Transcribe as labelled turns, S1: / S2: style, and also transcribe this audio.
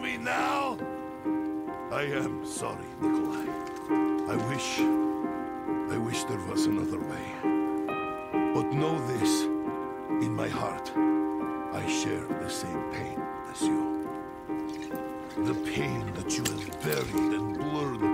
S1: me now? I am sorry, Nikolai. I wish. I wish there was another way. But know this in my heart, I share the same pain as you. The pain that you have buried and blurred